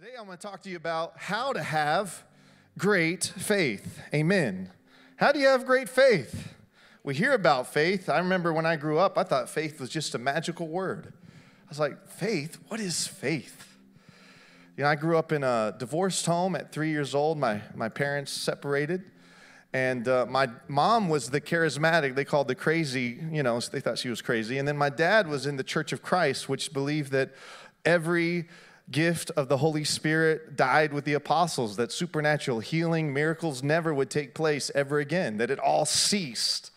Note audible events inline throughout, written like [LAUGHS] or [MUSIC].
Today I'm going to talk to you about how to have great faith. Amen. How do you have great faith? We hear about faith. I remember when I grew up, I thought faith was just a magical word. I was like, faith? What is faith? You know, I grew up in a divorced home at three years old. My, my parents separated. And uh, my mom was the charismatic, they called the crazy, you know, they thought she was crazy. And then my dad was in the Church of Christ, which believed that every gift of the Holy Spirit died with the apostles, that supernatural healing, miracles never would take place ever again, that it all ceased.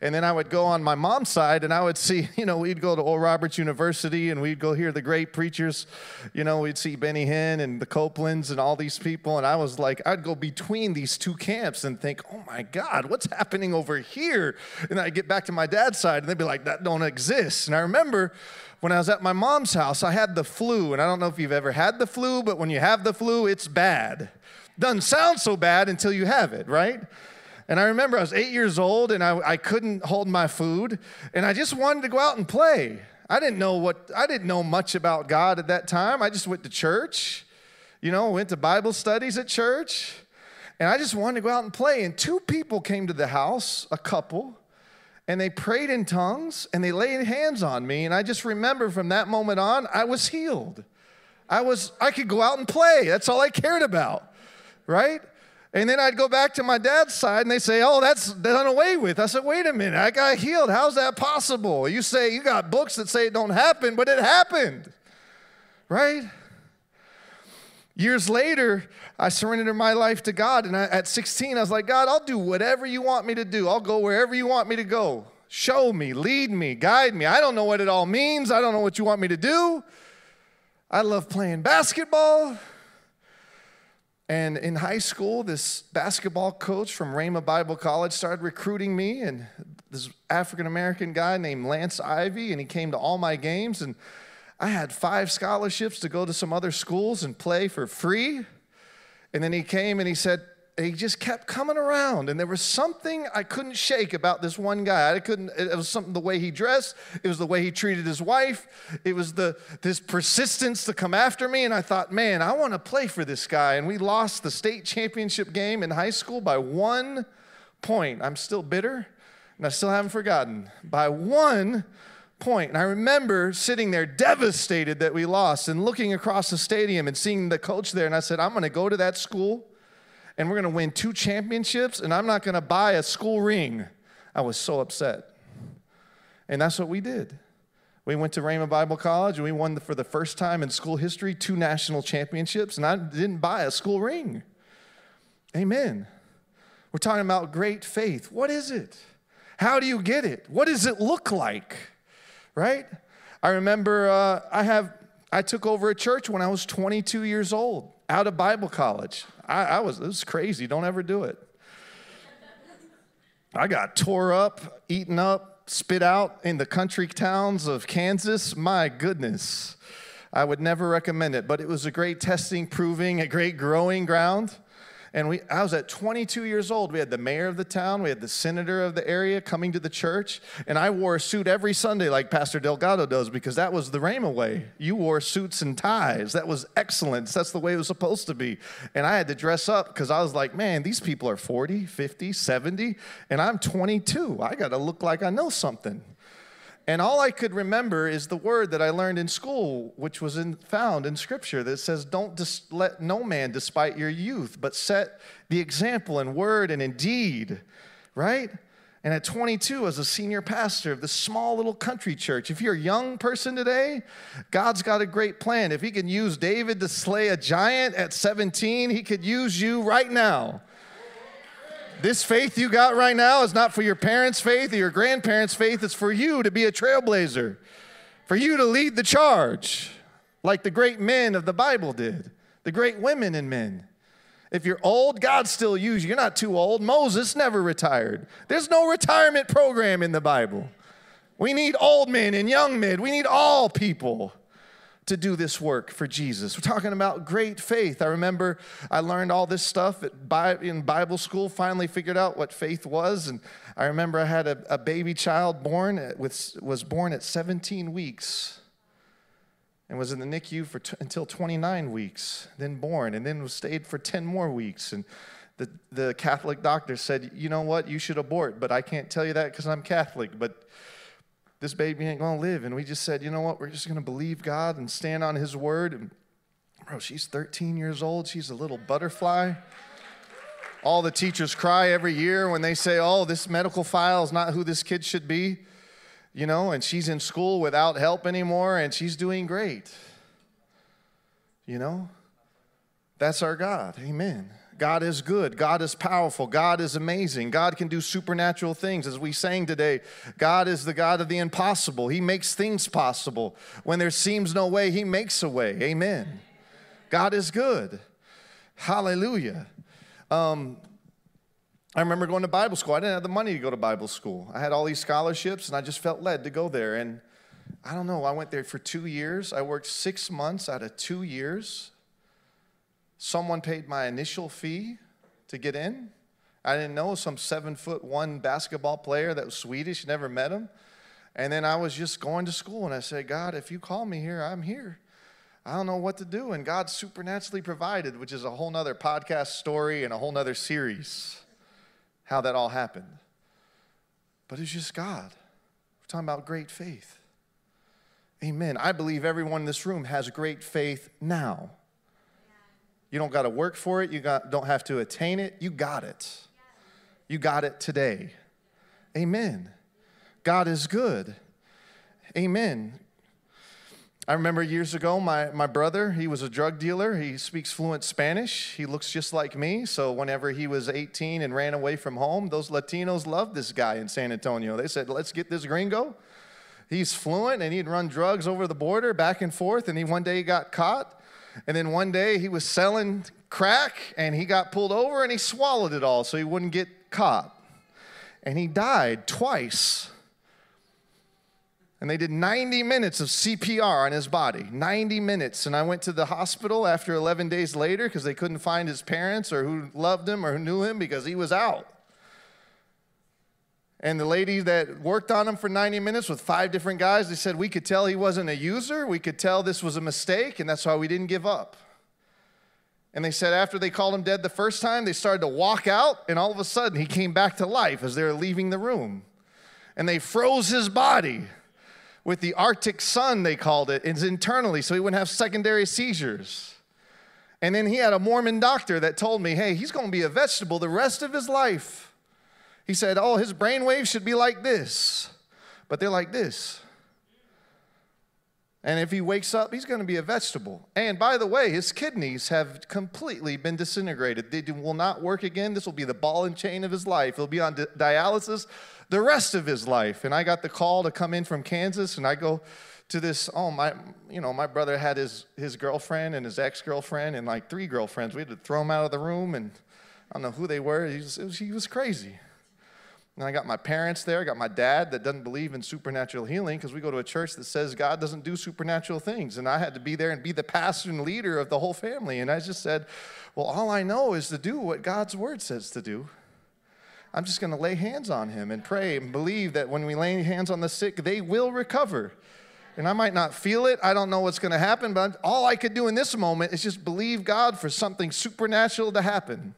And then I would go on my mom's side and I would see, [LAUGHS] you know, we'd go to Oral Roberts University and we'd go hear the great preachers. You know, we'd see Benny Hinn and the Copelands and all these people. And I was like, I'd go between these two camps and think, oh my God, what's happening over here? And I'd get back to my dad's side and they'd be like, that don't exist. And I remember when I was at my mom's house, I had the flu. And I don't know if you've ever had the flu, but when you have the flu, it's bad. Doesn't sound so bad until you have it, right? And I remember I was eight years old and I, I couldn't hold my food and I just wanted to go out and play. I didn't know what, I didn't know much about God at that time. I just went to church, you know, went to Bible studies at church. And I just wanted to go out and play. And two people came to the house, a couple, and they prayed in tongues and they laid hands on me. And I just remember from that moment on, I was healed. I was, I could go out and play. That's all I cared about, right? And then I'd go back to my dad's side and they say, Oh, that's done away with. I said, Wait a minute, I got healed. How's that possible? You say you got books that say it don't happen, but it happened, right? Years later, I surrendered my life to God. And I, at 16, I was like, God, I'll do whatever you want me to do. I'll go wherever you want me to go. Show me, lead me, guide me. I don't know what it all means. I don't know what you want me to do. I love playing basketball. And in high school, this basketball coach from Rhema Bible College started recruiting me, and this African American guy named Lance Ivy, and he came to all my games. And I had five scholarships to go to some other schools and play for free. And then he came and he said, he just kept coming around and there was something i couldn't shake about this one guy i couldn't it was something the way he dressed it was the way he treated his wife it was the this persistence to come after me and i thought man i want to play for this guy and we lost the state championship game in high school by one point i'm still bitter and i still haven't forgotten by one point. And I remember sitting there devastated that we lost and looking across the stadium and seeing the coach there. And I said, I'm going to go to that school and we're going to win two championships, and I'm not going to buy a school ring. I was so upset. And that's what we did. We went to Rhema Bible College and we won for the first time in school history two national championships, and I didn't buy a school ring. Amen. We're talking about great faith. What is it? How do you get it? What does it look like? Right? I remember uh, I have I took over a church when I was 22 years old, out of Bible college. I, I was, this was crazy. Don't ever do it. I got tore up, eaten up, spit out in the country towns of Kansas. My goodness. I would never recommend it, but it was a great testing, proving, a great growing ground. And we, I was at 22 years old. We had the mayor of the town, we had the senator of the area coming to the church, and I wore a suit every Sunday like Pastor Delgado does because that was the Rhema way. You wore suits and ties. That was excellence. That's the way it was supposed to be. And I had to dress up because I was like, man, these people are 40, 50, 70, and I'm 22. I got to look like I know something. And all I could remember is the word that I learned in school, which was in, found in scripture that says, Don't dis- let no man despite your youth, but set the example in word and in deed, right? And at 22, as a senior pastor of this small little country church, if you're a young person today, God's got a great plan. If He can use David to slay a giant at 17, He could use you right now. This faith you got right now is not for your parents' faith or your grandparents' faith. It's for you to be a trailblazer, for you to lead the charge, like the great men of the Bible did, the great women and men. If you're old, God still uses you. You're not too old. Moses never retired. There's no retirement program in the Bible. We need old men and young men. We need all people to do this work for Jesus. We're talking about great faith. I remember I learned all this stuff in Bible school, finally figured out what faith was. And I remember I had a, a baby child born with, was born at 17 weeks. and was in the NICU for t- until 29 weeks, then born, and then stayed for 10 more weeks. And the, the Catholic doctor said, You know what? You should abort, but I can't tell you that because I'm Catholic. But this baby ain't gonna live. And we just said, You know what? We're just gonna believe God and stand on His word. And bro, she's 13 years old. She's a little butterfly. All the teachers cry every year when they say, Oh, this medical file is not who this kid should be you know, and she's in school without help anymore and she's doing great. You know, that's our God. Amen. God is good. God is powerful. God is amazing. God can do supernatural things. As we sang today, God is the God of the impossible. He makes things possible. When there seems no way, He makes a way. Amen. God is good. Hallelujah. Um, I remember going to Bible school. I didn't have the money to go to Bible school. I had all these scholarships, and I just felt led to go there. And I don't know, I went there for two years. I worked six months out of two years. Someone paid my initial fee to get in. I didn't know some seven foot one basketball player that was Swedish, never met him. And then I was just going to school, and I said, God, if you call me here, I'm here. I don't know what to do. And God supernaturally provided, which is a whole nother podcast story and a whole nother series how that all happened. But it's just God. We're talking about great faith. Amen. I believe everyone in this room has great faith now. You don't got to work for it, you got, don't have to attain it. You got it. You got it today. Amen. God is good. Amen. I remember years ago, my, my brother, he was a drug dealer. He speaks fluent Spanish. He looks just like me. So, whenever he was 18 and ran away from home, those Latinos loved this guy in San Antonio. They said, Let's get this gringo. He's fluent and he'd run drugs over the border back and forth. And he one day he got caught. And then one day he was selling crack and he got pulled over and he swallowed it all so he wouldn't get caught. And he died twice and they did 90 minutes of CPR on his body. 90 minutes. And I went to the hospital after 11 days later because they couldn't find his parents or who loved him or who knew him because he was out. And the lady that worked on him for 90 minutes with five different guys, they said, We could tell he wasn't a user. We could tell this was a mistake, and that's why we didn't give up. And they said after they called him dead the first time, they started to walk out, and all of a sudden he came back to life as they were leaving the room. And they froze his body with the Arctic sun, they called it, internally, so he wouldn't have secondary seizures. And then he had a Mormon doctor that told me, hey, he's to be a vegetable the rest of his life. He said, oh, his brain waves should be like this, but they're like this. And if he wakes up, he's going to be a vegetable. And by the way, his kidneys have completely been disintegrated. They will not work again. This will be the ball and chain of his life. He'll be on dialysis the rest of his life. And I got the call to come in from Kansas, and I go to this. Oh, my, you know, my brother had his, his girlfriend and his ex girlfriend and like three girlfriends. We had to throw him out of the room, and I don't know who they were. He was, was, he was crazy. And I got my parents there. I got my dad that doesn't believe in supernatural healing because we go to a church that says God doesn't do supernatural things. And I had to be there and be the pastor and leader of the whole family. And I just said, Well, all I know is to do what God's word says to do. I'm just going to lay hands on him and pray and believe that when we lay hands on the sick, they will recover. And I might not feel it. I don't know what's going to happen, but all I could do in this moment is just believe God for something supernatural to happen.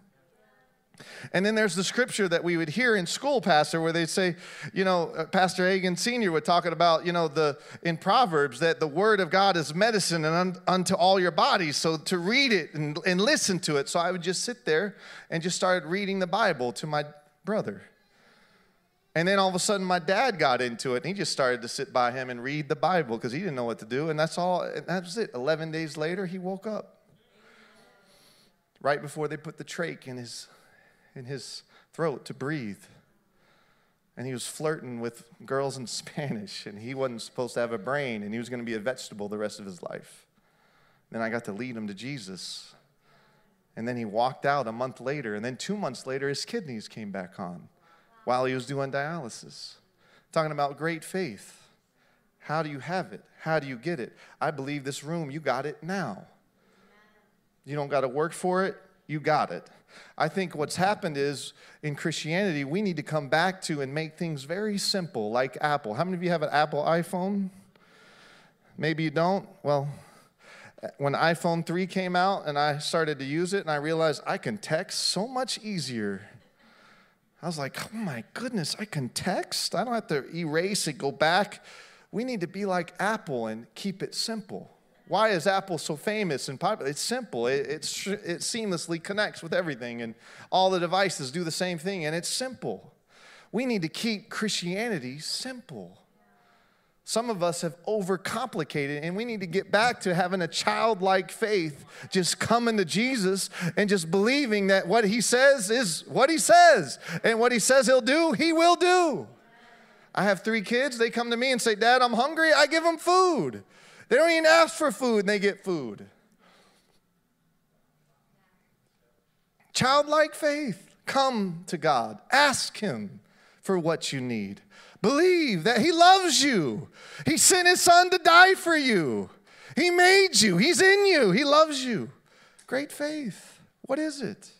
And then there's the scripture that we would hear in school, Pastor, where they'd say, you know, uh, Pastor Hagin Sr. would talk about, you know, the in Proverbs that the word of God is medicine and un, unto all your bodies. So to read it and, and listen to it. So I would just sit there and just started reading the Bible to my brother. And then all of a sudden, my dad got into it, and he just started to sit by him and read the Bible because he didn't know what to do. And that's all, and that was it. 11 days later, he woke up. Right before they put the trach in his, in his throat to breathe. And he was flirting with girls in [LAUGHS] Spanish, and he wasn't supposed to have a brain, and he was going to be a vegetable the rest of his life. Then I got to lead him to Jesus. And then he walked out a month later. And then two months later, his kidneys came back on while he was doing dialysis. Talking about great faith. How do you have it? How do you get it? I believe this room, you got it now. You don't got to work for it, you got it. I think what's happened is in Christianity, we need to come back to and make things very simple, like Apple. How many of you have an Apple iPhone? Maybe you don't. Well, when iPhone 3 came out and I started to use it and I realized I can text so much easier. I was like, oh my goodness, I can text? I don't have to erase it, go back. We need to be like Apple and keep it simple. Why is Apple so famous and popular? It's simple. It, it, it seamlessly connects with everything, and all the devices do the same thing, and it's simple. We need to keep Christianity simple. Some of us have overcomplicated, and we need to get back to having a childlike faith, just coming to Jesus and just believing that what He says is what He says, and what He says He'll do, He will do. I have three kids. They come to me and say, Dad, I'm hungry. I give them food. They don't even ask for food, and they get food. Childlike faith. Come to God, ask Him for what you need. Believe that He loves you. He sent His Son to die for you. He made you. He's in you. He loves you. Great faith. What is it?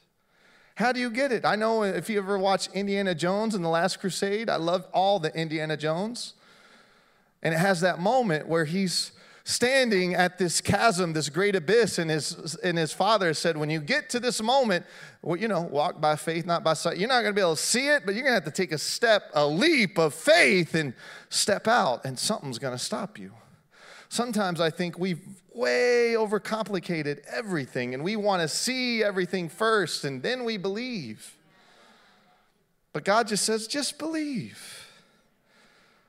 How do you get it? I know if you ever watch Indiana Jones and the Last Crusade, I love all the Indiana Jones. And it has that moment where he's standing at this chasm, this great abyss, and his, and his father said, When you get to this moment, well, you know, walk by faith, not by sight. You're not going to be able to see it, but you're going to have to take a step, a leap of faith, and step out, and something's going to stop you. Sometimes I think we've way overcomplicated everything, and we want to see everything first, and then we believe. But God just says, just believe.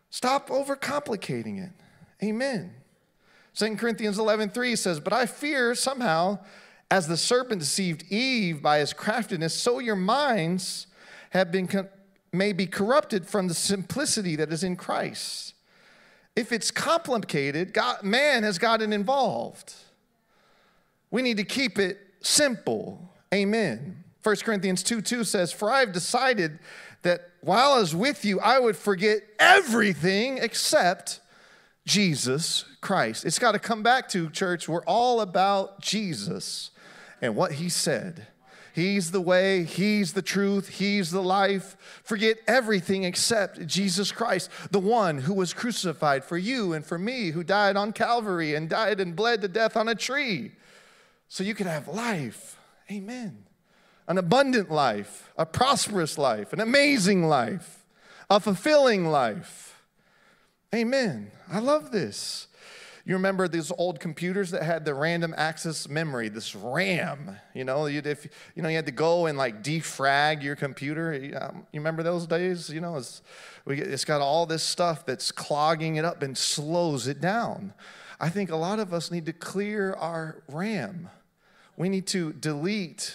Stop overcomplicating it. Amen. 2 Corinthians 11:3 says, "But I fear somehow as the serpent deceived Eve by his craftiness, so your minds have been may be corrupted from the simplicity that is in Christ." If it's complicated, God, man has gotten involved. We need to keep it simple. Amen. 1 Corinthians 2 2 says, For I've decided that while I was with you, I would forget everything except Jesus Christ. It's got to come back to, church, we're all about Jesus and what he said. He's the way, He's the truth, He's the life. Forget everything except Jesus Christ, the one who was crucified for you and for me, who died on Calvary and died and bled to death on a tree so you could have life. Amen. An abundant life, a prosperous life, an amazing life, a fulfilling life. Amen. I love this. You remember these old computers that had the random access memory, this RAM. You know, you'd, if you know you had to go and like defrag your computer. Um, you remember those days? You know, it's, we, it's got all this stuff that's clogging it up and slows it down. I think a lot of us need to clear our RAM. We need to delete.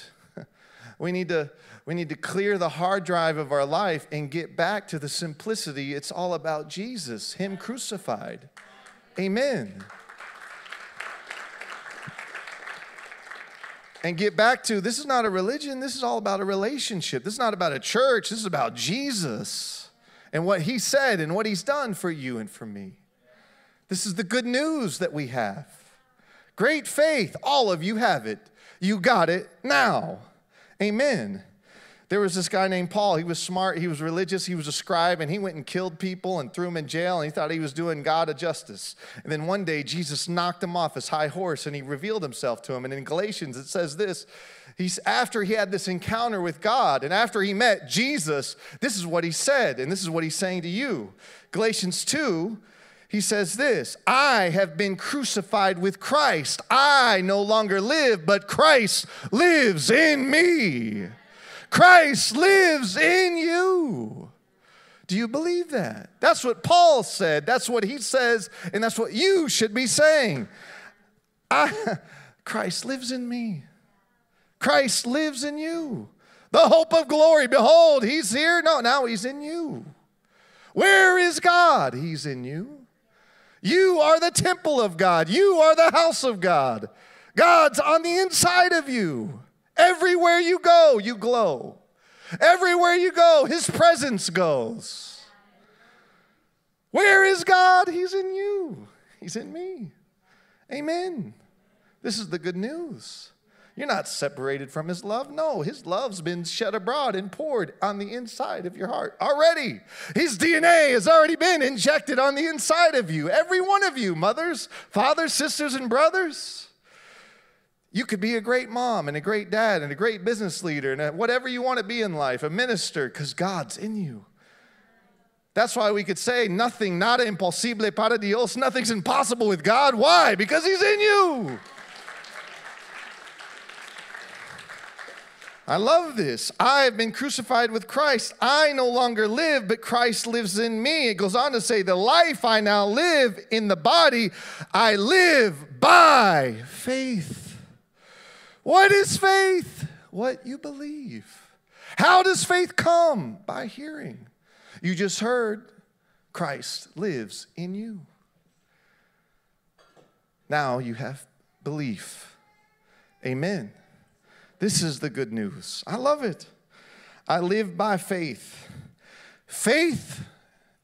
We need to we need to clear the hard drive of our life and get back to the simplicity. It's all about Jesus, Him crucified. Amen. And get back to this is not a religion, this is all about a relationship. This is not about a church, this is about Jesus and what He said and what He's done for you and for me. This is the good news that we have. Great faith, all of you have it. You got it now. Amen. There was this guy named Paul. He was smart, he was religious, he was a scribe, and he went and killed people and threw them in jail, and he thought he was doing God a justice. And then one day, Jesus knocked him off his high horse and he revealed himself to him. And in Galatians, it says this He's after he had this encounter with God, and after he met Jesus, this is what he said, and this is what he's saying to you. Galatians 2, he says this I have been crucified with Christ. I no longer live, but Christ lives in me. Christ lives in you. Do you believe that? That's what Paul said. That's what he says, and that's what you should be saying. I, [LAUGHS] Christ lives in me. Christ lives in you. The hope of glory. Behold, he's here. No, now he's in you. Where is God? He's in you. You are the temple of God. You are the house of God. God's on the inside of you. Everywhere you go, you glow. Everywhere you go, His presence goes. Where is God? He's in you, He's in me. Amen. This is the good news. You're not separated from his love. No, his love's been shed abroad and poured on the inside of your heart already. His DNA has already been injected on the inside of you. Every one of you, mothers, fathers, sisters, and brothers. You could be a great mom and a great dad and a great business leader and whatever you want to be in life, a minister, because God's in you. That's why we could say nothing, nada imposible para Dios. Nothing's impossible with God. Why? Because He's in you. I love this. I have been crucified with Christ. I no longer live, but Christ lives in me. It goes on to say, The life I now live in the body, I live by faith. What is faith? What you believe. How does faith come? By hearing. You just heard Christ lives in you. Now you have belief. Amen. This is the good news. I love it. I live by faith. Faith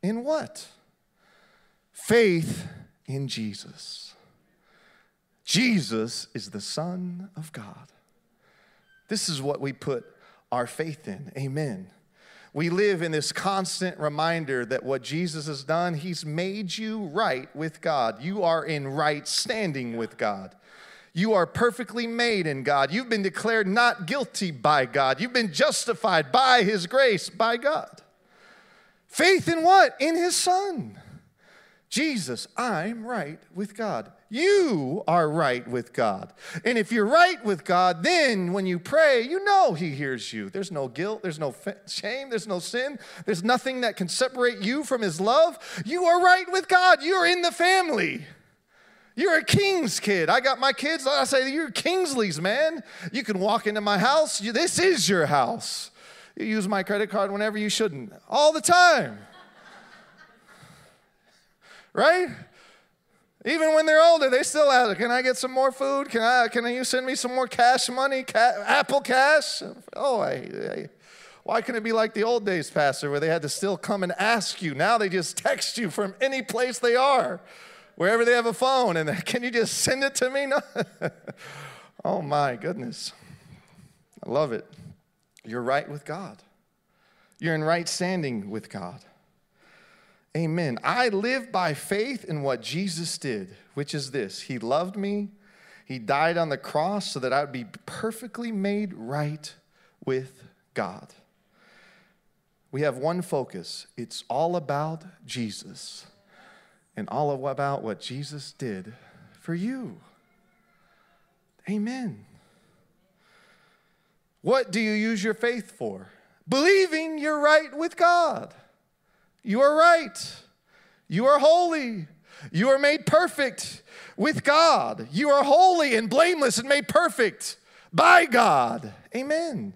in what? Faith in Jesus. Jesus is the Son of God. This is what we put our faith in. Amen. We live in this constant reminder that what Jesus has done, He's made you right with God. You are in right standing with God. You are perfectly made in God. You've been declared not guilty by God. You've been justified by His grace by God. Faith in what? In His Son. Jesus, I'm right with God. You are right with God. And if you're right with God, then when you pray, you know He hears you. There's no guilt, there's no shame, there's no sin, there's nothing that can separate you from His love. You are right with God. You're in the family. You're a king's kid. I got my kids, I say, You're Kingsley's, man. You can walk into my house. This is your house. You use my credit card whenever you shouldn't, all the time [LAUGHS] right? Even when they're older, they still ask, Can I get some more food? Can, I, can you send me some more cash money? Ca- Apple Cash? Oh, I, I, why can it be like the old days, Pastor, where they had to still come and ask you? Now they just text you from any place they are, wherever they have a phone, and [LAUGHS] can you just send it to me? No. [LAUGHS] oh, my goodness. I love it. You're right with God, you're in right standing with God. Amen. I live by faith in what Jesus did, which is this He loved me, He died on the cross so that I would be perfectly made right with God. We have one focus it's all about Jesus and all about what Jesus did for you. Amen. What do you use your faith for? Believing you're right with God. You are right. You are holy. You are made perfect with God. You are holy and blameless and made perfect by God. Amen.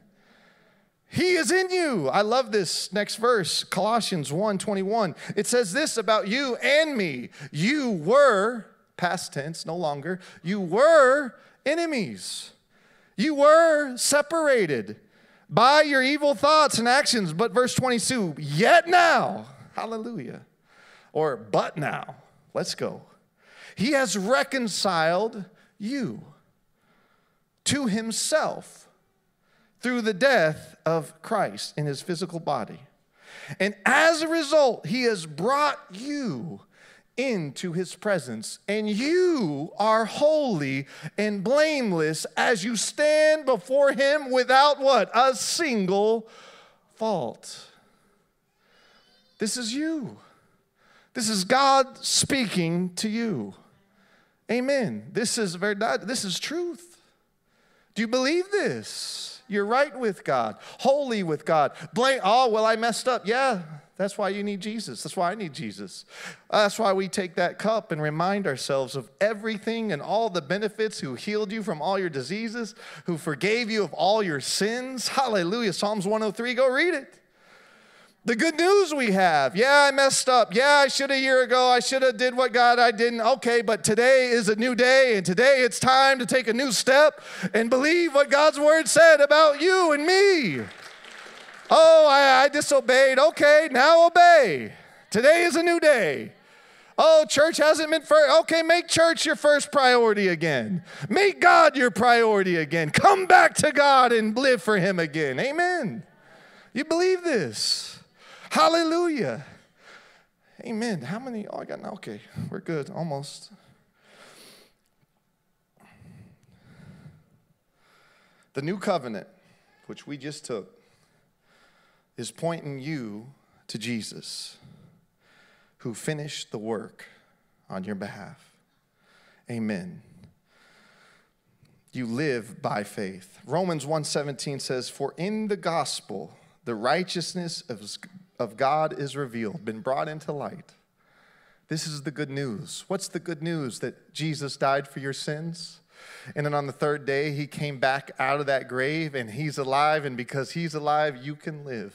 He is in you. I love this next verse, Colossians 1:21. It says this about you and me. You were past tense, no longer. You were enemies. You were separated by your evil thoughts and actions. But verse 22, yet now Hallelujah. Or, but now, let's go. He has reconciled you to himself through the death of Christ in his physical body. And as a result, he has brought you into his presence, and you are holy and blameless as you stand before him without what? A single fault. This is you. This is God speaking to you. Amen. This is very this is truth. Do you believe this? You're right with God, holy with God. Blame, oh, well, I messed up. Yeah, that's why you need Jesus. That's why I need Jesus. That's why we take that cup and remind ourselves of everything and all the benefits who healed you from all your diseases, who forgave you of all your sins. Hallelujah. Psalms 103, go read it. The good news we have. Yeah, I messed up. Yeah, I should a year ago. I should have did what God I didn't. Okay, but today is a new day and today it's time to take a new step and believe what God's word said about you and me. Oh, I, I disobeyed. Okay, now obey. Today is a new day. Oh, church hasn't been first. Okay, make church your first priority again. Make God your priority again. Come back to God and live for Him again. Amen. You believe this? Hallelujah. Amen. How many? Oh, I got, now. okay, we're good, almost. The new covenant, which we just took, is pointing you to Jesus, who finished the work on your behalf. Amen. You live by faith. Romans 1:17 says, "For in the gospel the righteousness of, of God is revealed, been brought into light." This is the good news. What's the good news? That Jesus died for your sins? And then on the third day, he came back out of that grave and he's alive. And because he's alive, you can live.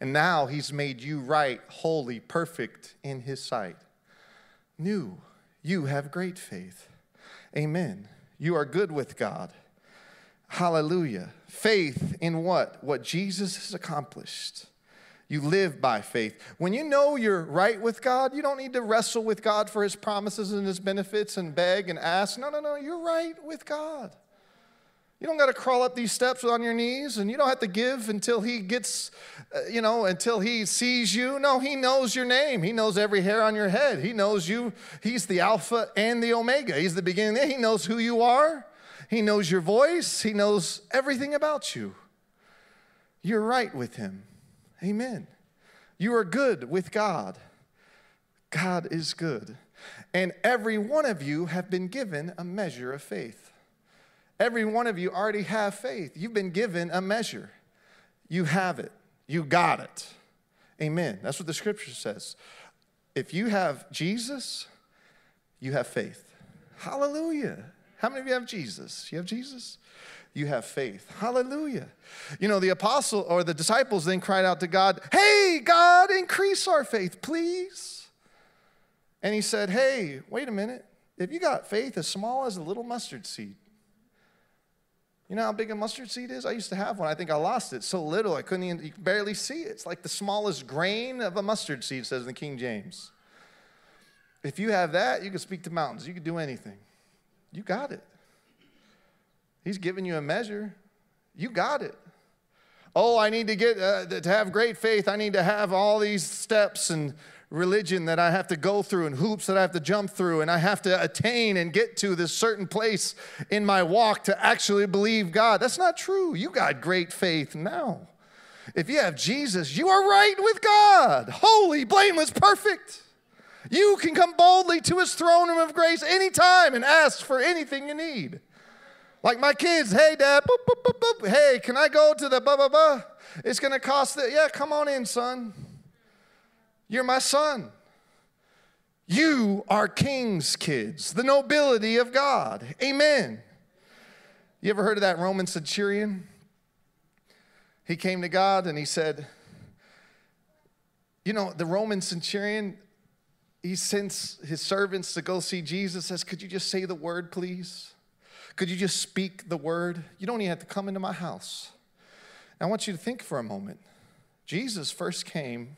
And now he's made you right, holy, perfect in his sight. New, you have great faith. Amen. You are good with God. Hallelujah. Faith in what? What Jesus has accomplished. You live by faith. When you know you're right with God, you don't need to wrestle with God for his promises and his benefits and beg and ask. No, no, no. You're right with God. You don't got to crawl up these steps on your knees and you don't have to give until he gets, uh, you know, until he sees you. No, he knows your name. He knows every hair on your head. He knows you. He's the Alpha and the Omega. He's the beginning. He knows who you are. He knows your voice. He knows everything about you. You're right with him. Amen. You are good with God. God is good. And every one of you have been given a measure of faith. Every one of you already have faith. You've been given a measure. You have it. You got it. Amen. That's what the scripture says. If you have Jesus, you have faith. Hallelujah. How many of you have Jesus? You have Jesus? You have faith. Hallelujah. You know, the apostle or the disciples then cried out to God, Hey, God, increase our faith, please. And he said, Hey, wait a minute. If you got faith as small as a little mustard seed, you know how big a mustard seed is? I used to have one. I think I lost it. So little, I couldn't even, you could barely see it. It's like the smallest grain of a mustard seed, says the King James. If you have that, you can speak to mountains. You can do anything. You got it. He's given you a measure. You got it. Oh, I need to get uh, to have great faith. I need to have all these steps and religion that I have to go through and hoops that I have to jump through and I have to attain and get to this certain place in my walk to actually believe God. That's not true. You got great faith now. If you have Jesus, you are right with God, holy, blameless, perfect. You can come boldly to his throne room of grace anytime and ask for anything you need. Like my kids, hey dad, boop, boop, boop, boop. hey, can I go to the blah blah blah? It's gonna cost the yeah, come on in, son. You're my son. You are king's kids, the nobility of God. Amen. You ever heard of that Roman centurion? He came to God and he said, You know, the Roman centurion, he sends his servants to go see Jesus, says, Could you just say the word, please? Could you just speak the word? You don't even have to come into my house. I want you to think for a moment. Jesus first came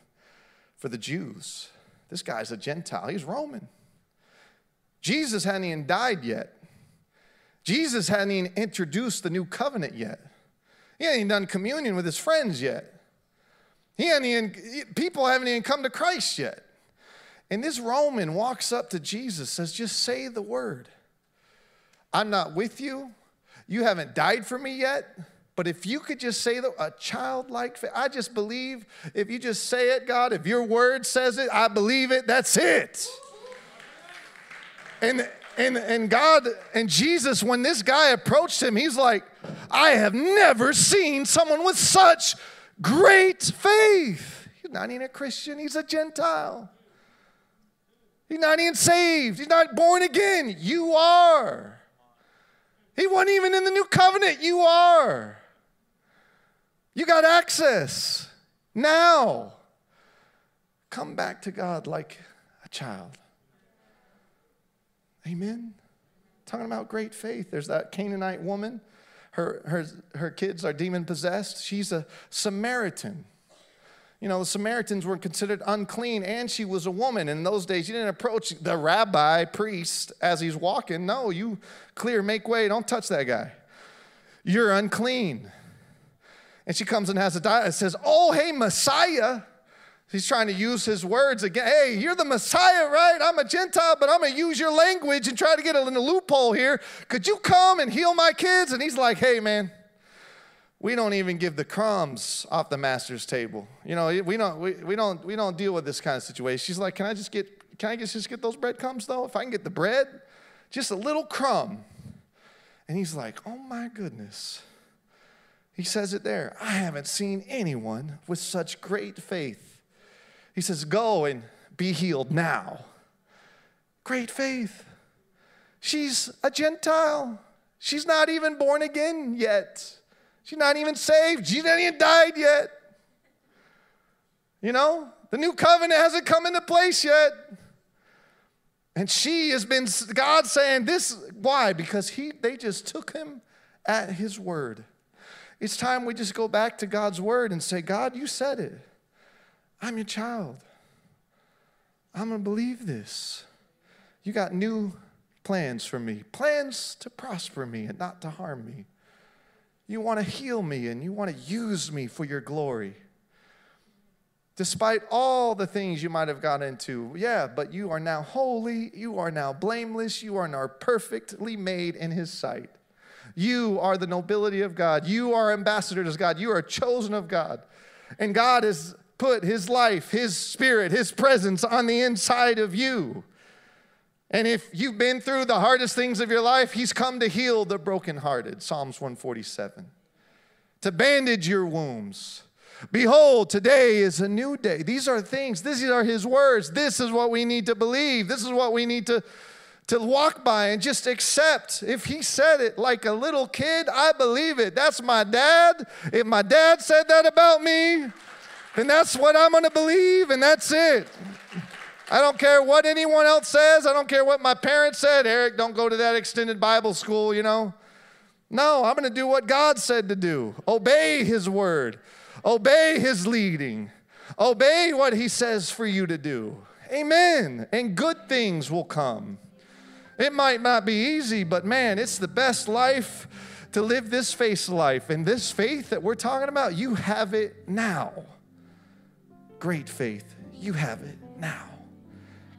for the Jews. This guy's a Gentile, he's Roman. Jesus hadn't even died yet. Jesus hadn't even introduced the new covenant yet. He hadn't even done communion with his friends yet. He hadn't even, people haven't even come to Christ yet. And this Roman walks up to Jesus, says, Just say the word. I'm not with you. You haven't died for me yet. But if you could just say the, a childlike faith, I just believe if you just say it, God, if your word says it, I believe it, that's it. And, and, and God and Jesus, when this guy approached him, he's like, I have never seen someone with such great faith. He's not even a Christian, he's a Gentile. He's not even saved, he's not born again. You are. He wasn't even in the new covenant. You are. You got access now. Come back to God like a child. Amen. Talking about great faith. There's that Canaanite woman. Her, her, her kids are demon possessed. She's a Samaritan. You know, the Samaritans were considered unclean, and she was a woman. In those days, you didn't approach the rabbi, priest, as he's walking. No, you clear, make way, don't touch that guy. You're unclean. And she comes and has a diet, says, Oh, hey, Messiah. He's trying to use his words again. Hey, you're the Messiah, right? I'm a Gentile, but I'm going to use your language and try to get in a loophole here. Could you come and heal my kids? And he's like, hey, man, we don't even give the crumbs off the master's table. You know, we don't, we, we don't, we don't deal with this kind of situation. She's like, can I just get, can I just just get those breadcrumbs though? If I can get the bread, just a little crumb. And he's like, oh my goodness. He says it there. I haven't seen anyone with such great faith. He says, Go and be healed now. Great faith. She's a Gentile. She's not even born again yet. She's not even saved. She's not even died yet. You know, the new covenant hasn't come into place yet. And she has been, God saying this, why? Because he, they just took him at his word. It's time we just go back to God's word and say, God, you said it. I'm your child. I'm going to believe this. You got new plans for me, plans to prosper me and not to harm me. You want to heal me and you want to use me for your glory. Despite all the things you might have got into, yeah, but you are now holy, you are now blameless, you are now perfectly made in His sight. You are the nobility of God, you are ambassadors of God, you are chosen of God. And God has put His life, His spirit, His presence on the inside of you. And if you've been through the hardest things of your life, He's come to heal the brokenhearted. Psalms 147. To bandage your wounds. Behold, today is a new day. These are things, these are His words. This is what we need to believe. This is what we need to, to walk by and just accept. If He said it like a little kid, I believe it. That's my dad. If my dad said that about me, then that's what I'm going to believe, and that's it. I don't care what anyone else says. I don't care what my parents said. Erik, don't go to that extended Bible school, you know. No, I'm going to do what God said to do. Obey His word, obey His leading, obey what He says for you to do. Amen. And good things will come. It might not be easy, but man, it's the best life to live this faith life. And this faith that we're talking about, you have it now great faith. You have it now.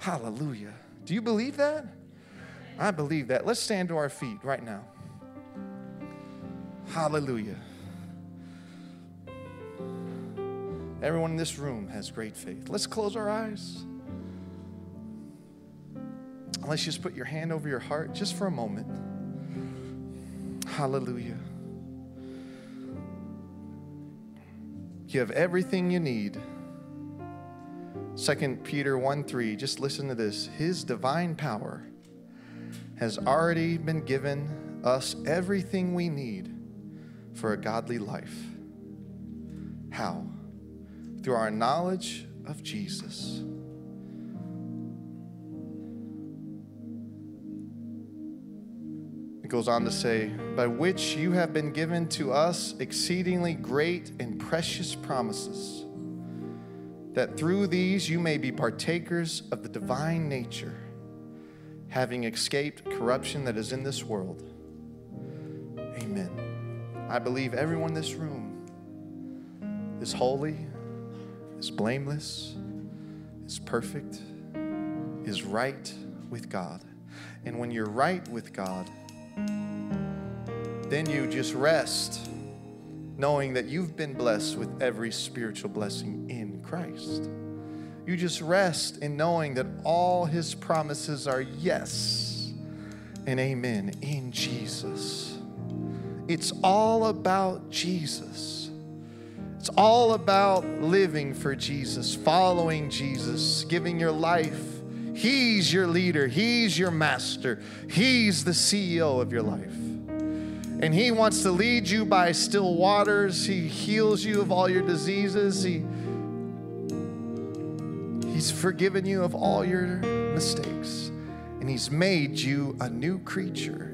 Hallelujah. Do you believe that? I believe that. Let's stand to our feet right now. Hallelujah. Everyone in this room has great faith. Let's close our eyes. Let's just put your hand over your heart just for a moment. Hallelujah. You have everything you need. 2 Peter 1 3, just listen to this. His divine power has already been given us everything we need for a godly life. How? Through our knowledge of Jesus. It goes on to say, by which you have been given to us exceedingly great and precious promises that through these you may be partakers of the divine nature, having escaped corruption that is in this world. Amen. I believe everyone in this room is holy, is blameless, is perfect, is right with God. And when you're right with God, then you just rest knowing that you've been blessed with every spiritual blessing in Christ. You just rest in knowing that all his promises are yes and amen in Jesus. It's all about Jesus. It's all about living for Jesus, following Jesus, giving your life. He's your leader, He's your master, He's the CEO of your life. And He wants to lead you by still waters. He heals you of all your diseases. He, he's forgiven you of all your mistakes. And He's made you a new creature